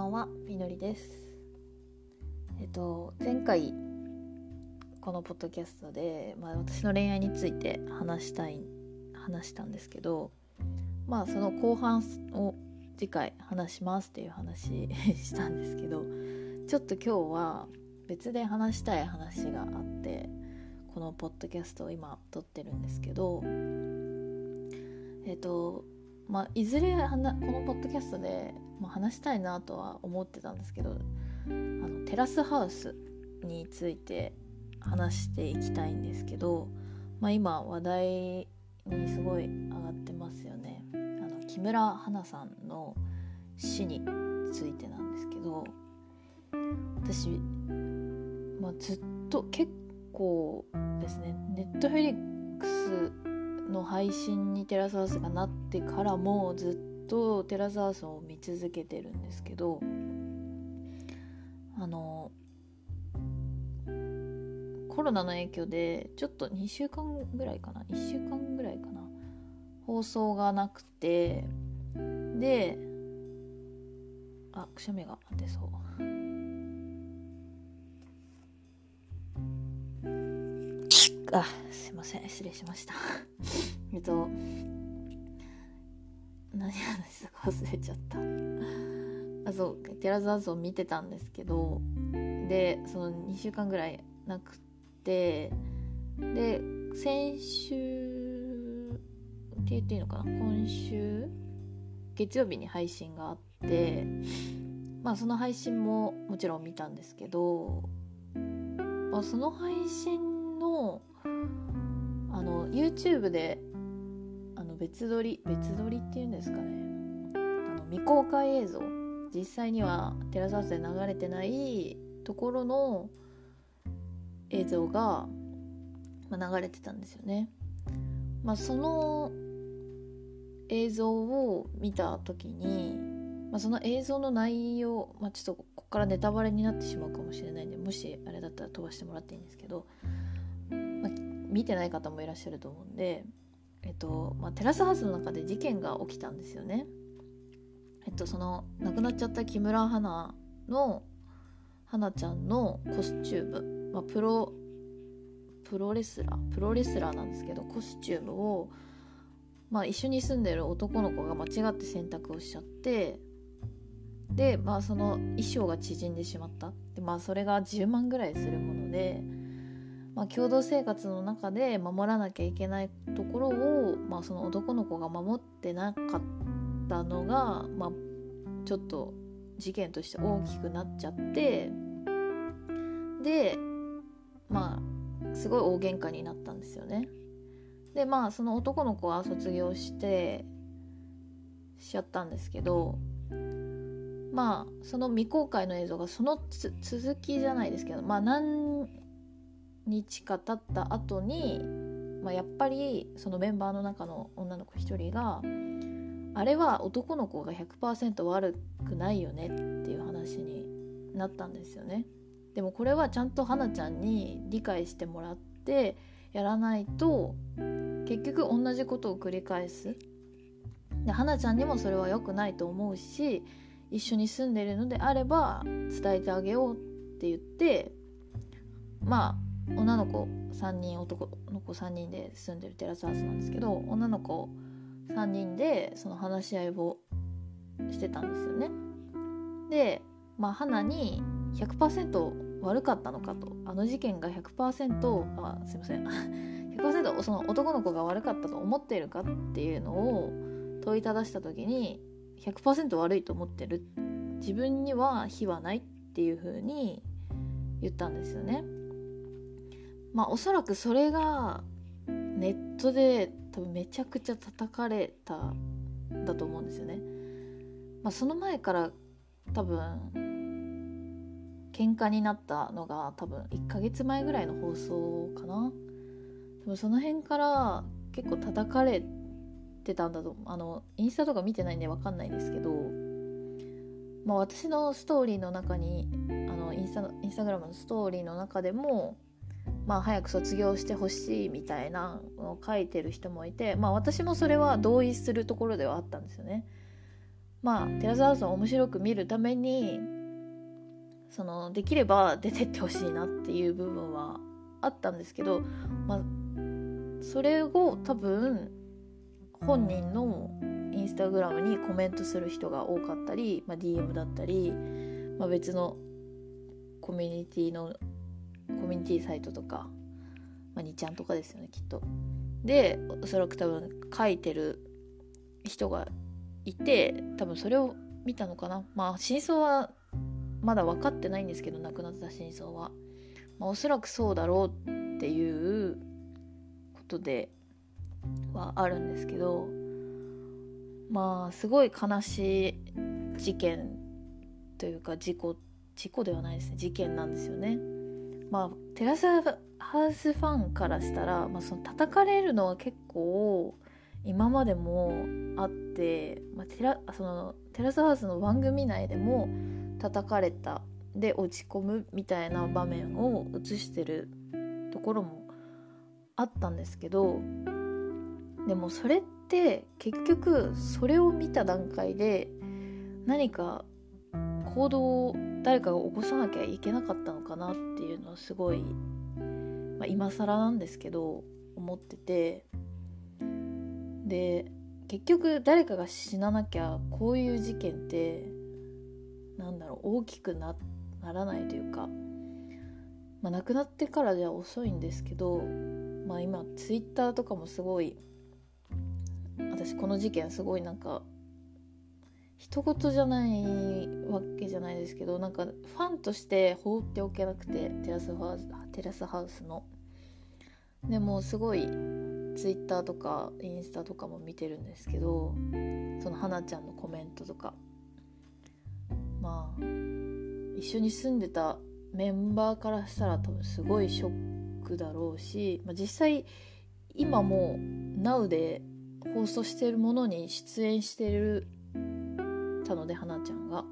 ばんはみのりです。えっと前回このポッドキャストで、まあ、私の恋愛について話したい話したんですけどまあその後半を次回話しますっていう話 したんですけどちょっと今日は別で話したい話があってこのポッドキャストを今撮ってるんですけどえっとまあいずれこのポッドキャストで、まあ、話したいなとは思ってたんですけどあのテラスハウスについて話していきたいんですけど、まあ、今話題にすごい上がってますよね。あの木村花さんの死についてなんですけど私、まあ、ずっと結構ですねネットフェリックスの配信にテラスハウスがなってからもずっとテラスハウスを見続けてるんですけどあのコロナの影響でちょっと2週間ぐらいかな1週間ぐらいかな放送がなくてであくしゃみが出そう。あすいません。失礼しました。えっと何話したか忘れちゃった。あそうテラザーズを見てたんですけどでその2週間ぐらいなくてで先週って言っていいのかな？今週月曜日に配信があってまあその配信ももちろん見たんですけど、まあ、その配信のあの YouTube であの別撮り別撮りっていうんですかねあの未公開映像実際にはテラスハウスで流れてないところの映像が、まあ、流れてたんですよね。まあ、その映像を見た時に、まあ、その映像の内容、まあ、ちょっとここからネタバレになってしまうかもしれないんでもしあれだったら飛ばしてもらっていいんですけど、見てない方もいらっしゃると思うんで、えっとまあ、テラスハウスの中で事件が起きたんですよね。えっとその亡くなっちゃった木村花の花ちゃんのコスチューム、まあ、プロプロレスラープロレスラーなんですけどコスチュームを、まあ、一緒に住んでる男の子が間違って洗濯をしちゃってで、まあ、その衣装が縮んでしまったで、まあ、それが10万ぐらいするもので、まあ、共同生活の中で守らなきゃいけないところを、まあ、その男の子が守ってなかったのが、まあ、ちょっと事件として大きくなっちゃってでまあすごい大喧嘩になったんですよね。でまあその男の子は卒業してしちゃったんですけどまあその未公開の映像がその続きじゃないですけどまあ何日か経った後に、まあ、やっぱりそのメンバーの中の女の子一人があれは男の子が100%悪くないよねっていう話になったんですよね。でもこれはちゃんと花ちゃんに理解してもらってやらないと結局同じことを繰り返す。で花ちゃんにもそれは良くないと思うし一緒に住んでるのであれば伝えてあげようって言ってまあ女の子3人男の子3人で住んでるテラスハウスなんですけど女の子3人でその話し合いをしてたんですよね。で、まあ、花に100%悪かったのかとあの事件が100%あすいません 100%その男の子が悪かったと思っているかっていうのを問いただした時に100%悪いと思ってる自分には非はないっていう風に言ったんですよね。まあおそらくそれがネットで多分めちゃくちゃ叩かれただと思うんですよね。まあ、その前から多分喧嘩になったのが多分1ヶ月前ぐらいの放送かな。でもその辺から結構叩かれてたんだとあのインスタとか見てないんで分かんないですけど、まあ、私のストーリーの中にあのインスタインスタグラムのストーリーの中でもまあ、早く卒業してほしいみたいなのを書いてる人もいて、まあ、私もそれは同意するところではあったんですよね。まあテラスハウスを面白く見るためにそのできれば出てってほしいなっていう部分はあったんですけど、まあ、それを多分本人のインスタグラムにコメントする人が多かったり、まあ、DM だったり、まあ、別のコミュニティのミュニティサイトとか、まあ、2ちゃんとかですよねきっと。でおそらく多分書いてる人がいて多分それを見たのかなまあ真相はまだ分かってないんですけど亡くなった真相は、まあ、おそらくそうだろうっていうことではあるんですけどまあすごい悲しい事件というか事故事故ではないですね事件なんですよね。まあテラスハウスファンからしたら、まあ、その叩かれるのは結構今までもあって、まあ、テラそのテラスハウスの番組内でも叩かれたで落ち込むみたいな場面を映してるところもあったんですけどでもそれって結局それを見た段階で何か行動を誰かが起こさなきゃいけなかったのかなっていうのはすごい、まあ、今更なんですけど思ってて。で結局誰かが死ななきゃこういう事件ってなんだろう大きくなならないというか、まあ、亡くなってからじゃ遅いんですけど、まあ、今ツイッターとかもすごい私この事件すごいなんか一言じゃないわけじゃないですけどなんかファンとして放っておけなくてテラスハウステラスハウスの。でもすごいツイッターとかインスタとかも見てるんですけどその花ちゃんのコメントとか。まあ一緒に住んでたメンバーからしたら多分すごいショックだろうし、まあ、実際今も Now で放送してるものに出演してるたので花ちゃんが。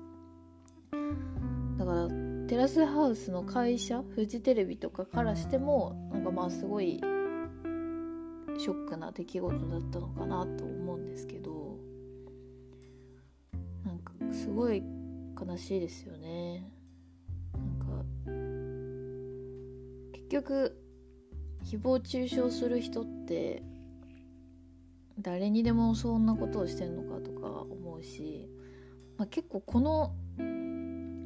だからテラスハウスの会社フジテレビとかからしてもなんかまあすごいショックな出来事だったのかなと思うんですけどなんかすごい悲しいですよね。なんか結局誹謗中傷する人って誰にでもそんなことをしてんのかとか思うし、まあ、結構この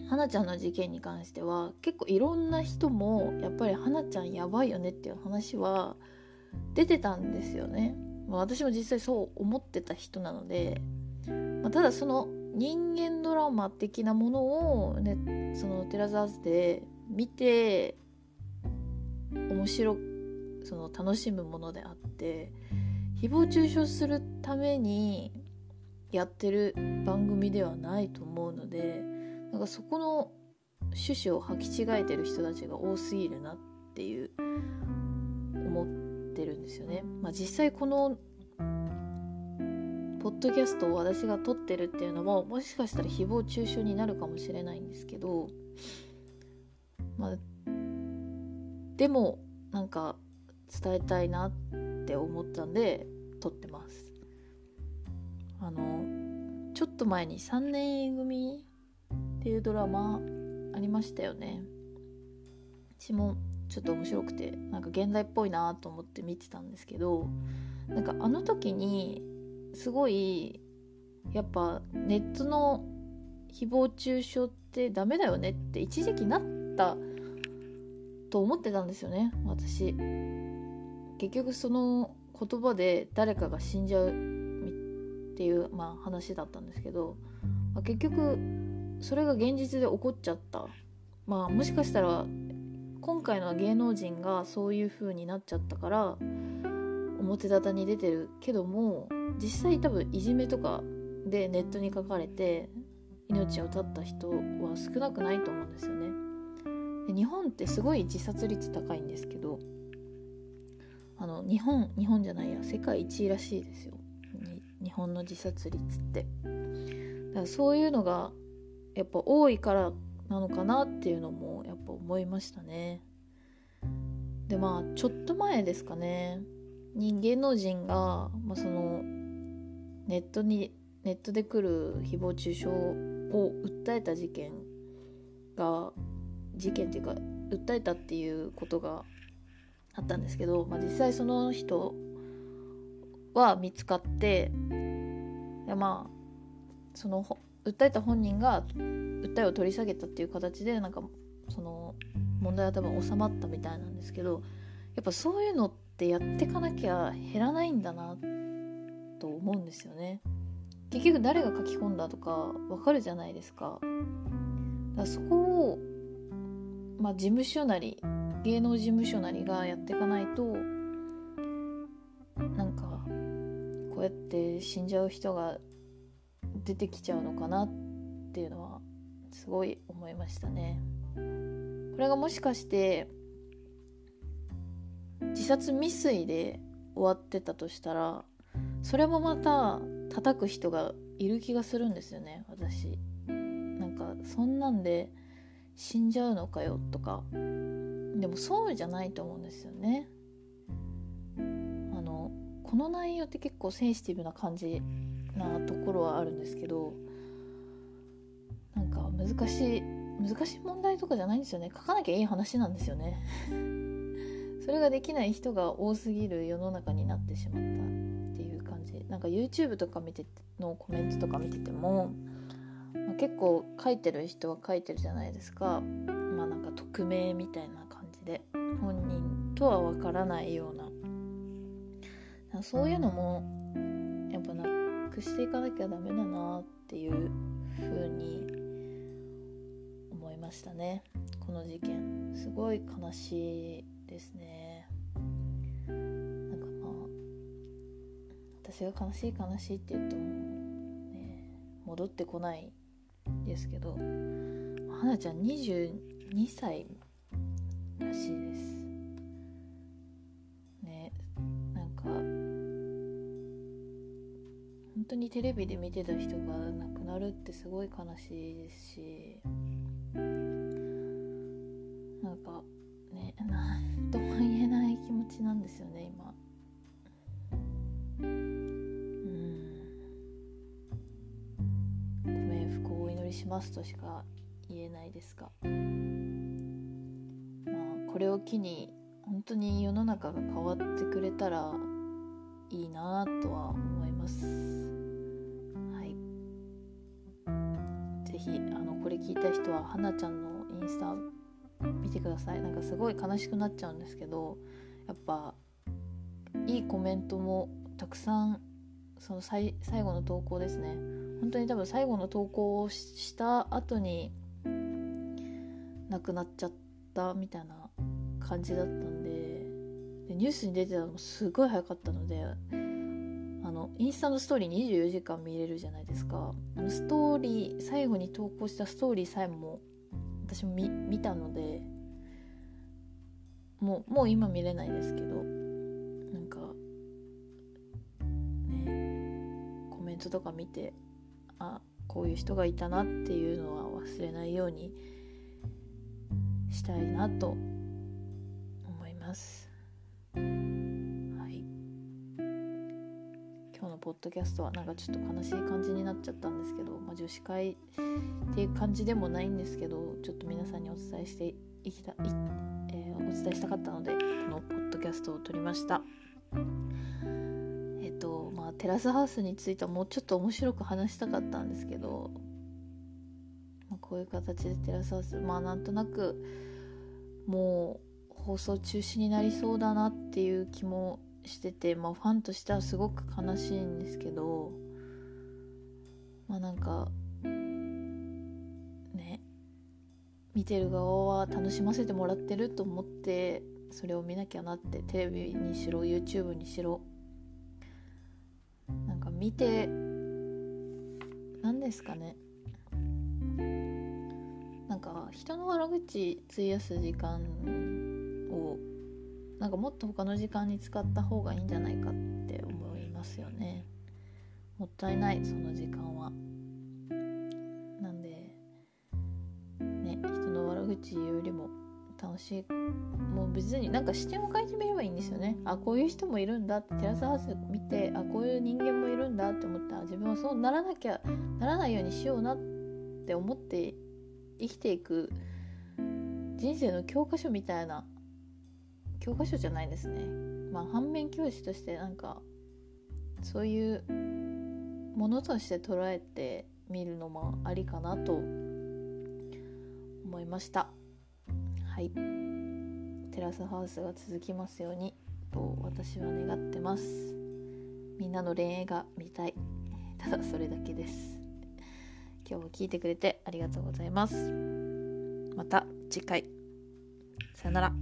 花ちゃんの事件に関しては結構いろんな人もやっぱり花ちゃんやばいよねっていう話は出てたんですよね。まあ、私も実際そう思ってた人なので、まあ、ただその人間ドラマ的なものを、ね、そのテラザーズで見て面白その楽しむものであって誹謗中傷するためにやってる番組ではないと思うのでなんかそこの趣旨を履き違えてる人たちが多すぎるなっていう思ってるんですよね。まあ、実際このポッドキャストを私が撮ってるっていうのももしかしたら誹謗中傷になるかもしれないんですけど、まあ、でもなんか伝えたいなって思ったんで撮ってます。あのちょっと前に3年 A 組っていうドラマありましたよね。私もちょっと面白くてなんか現代っぽいなと思って見てたんですけどなんかあの時にすごいやっぱネットの誹謗中傷ってダメだよねって一時期なったと思ってたんですよね私結局その言葉で誰かが死んじゃうっていう、まあ、話だったんですけど、まあ、結局それが現実で起こっちゃったまあもしかしたら今回の芸能人がそういう風になっちゃったから表沙汰に出てるけども実際多分いじめとかでネットに書かれて命を絶った人は少なくないと思うんですよね。で日本ってすごい自殺率高いんですけどあの日本日本じゃないや世界一位らしいですよ日本の自殺率って。だからそういうのがやっぱ多いからなのかなっていうのもやっぱ思いましたね。でまあちょっと前ですかね。に芸能人が、まあ、そのネットにネットで来る誹謗中傷を訴えた事件が事件っていうか訴えたっていうことがあったんですけど、まあ、実際その人は見つかっていまあその訴えた本人が訴えを取り下げたっていう形でなんかその問題は多分収まったみたいなんですけどやっぱそういうのってやっていかなきゃ減らないんだなと思うんですよね。結局誰が書き込んだとかわかるじゃないですか。だかそこを、まあ、事務所なり芸能事務所なりがやっていかないとなんかうやって死んじゃう人が出てきちゃうのかなっていうのはすごい思いましたね。これがもしかして自殺未遂で終わってたとしたらそれもまた叩く人がいる気がするんですよね私。なんかそんなんで死んじゃうのかよとか。でもそうじゃないと思うんですよね。この内容って結構センシティブな感じなところはあるんですけどなんか難しい難しい問題とかじゃないんですよね。書かなきゃいい話なんですよね。それができない人が多すぎる世の中になってしまったっていう感じ。なんか YouTube とか見てのコメントとか見てても、まあ、結構書いてる人は書いてるじゃないですか。まあなんか匿名みたいな感じで本人とはわからないようなそういうのもやっぱなくしていかなきゃダメだなっていう風に思いましたね。この事件。すごい悲しいですね。なんかまあ私が悲しい悲しいって言うとね戻ってこないですけど花ちゃん22歳らしいです。本当にテレビで見てた人が亡くなるってすごい悲しいですし。なんかね 何とも言えない気持ちなんですよね今。うん。ご冥福をお祈りしますとしか言えないですが。まあこれを機に本当に世の中が変わってくれたらいいなとは思います。是非あのこれ聞いた人ははなちゃんのインスタ見てください。なんかすごい悲しくなっちゃうんですけどやっぱいいコメントもたくさんその最後の投稿ですね。本当に多分最後の投稿をした後に亡くなっちゃったみたいな感じだったんででニュースに出てたのもすごい早かったのでインスタのストーリー24時間見れるじゃないですか。ストーリー最後に投稿したストーリーさえも私も見たのでもうもう今見れないですけどなんかねコメントとか見てあこういう人がいたなっていうのは忘れないようにしたいなと思います。ポッドキャストはなんかちょっと悲しい感じになっちゃったんですけど、まあ、女子会っていう感じでもないんですけどちょっと皆さんにお伝えしていきたい、えー、お伝えしたかったのでこのポッドキャストを撮りました。えっ、とまあテラスハウスについてはもうちょっと面白く話したかったんですけど、まあ、こういう形でテラスハウスまあなんとなくもう放送中止になりそうだなっていう気もしてて、まあ、ファンとしてはすごく悲しいんですけどまあなんかね見てる側は楽しませてもらってると思ってそれを見なきゃなってテレビにしろ YouTube にしろなんか見て何ですかね。なんか人の悪口費やす時間をなんかもっと他の時間に使った方がいいんじゃないかって思いますよね。もったいないその時間は。なんでね人の悪口よりも楽しい。もう別になんか視点を変えてみればいいんですよね。あこういう人もいるんだってテラスハウス見てあこういう人間もいるんだって思ったら自分はそうならなきゃならないようにしようなって思って生きていく人生の教科書みたいな教科書じゃないですね。まあ反面教師としてなんかそういうものとして捉えてみるのもありかなと思いました。はい。テラスハウスが続きますようにと私は願ってます。みんなの恋愛が見たい。ただそれだけです。今日も聞いてくれてありがとうございます。また次回。さよなら。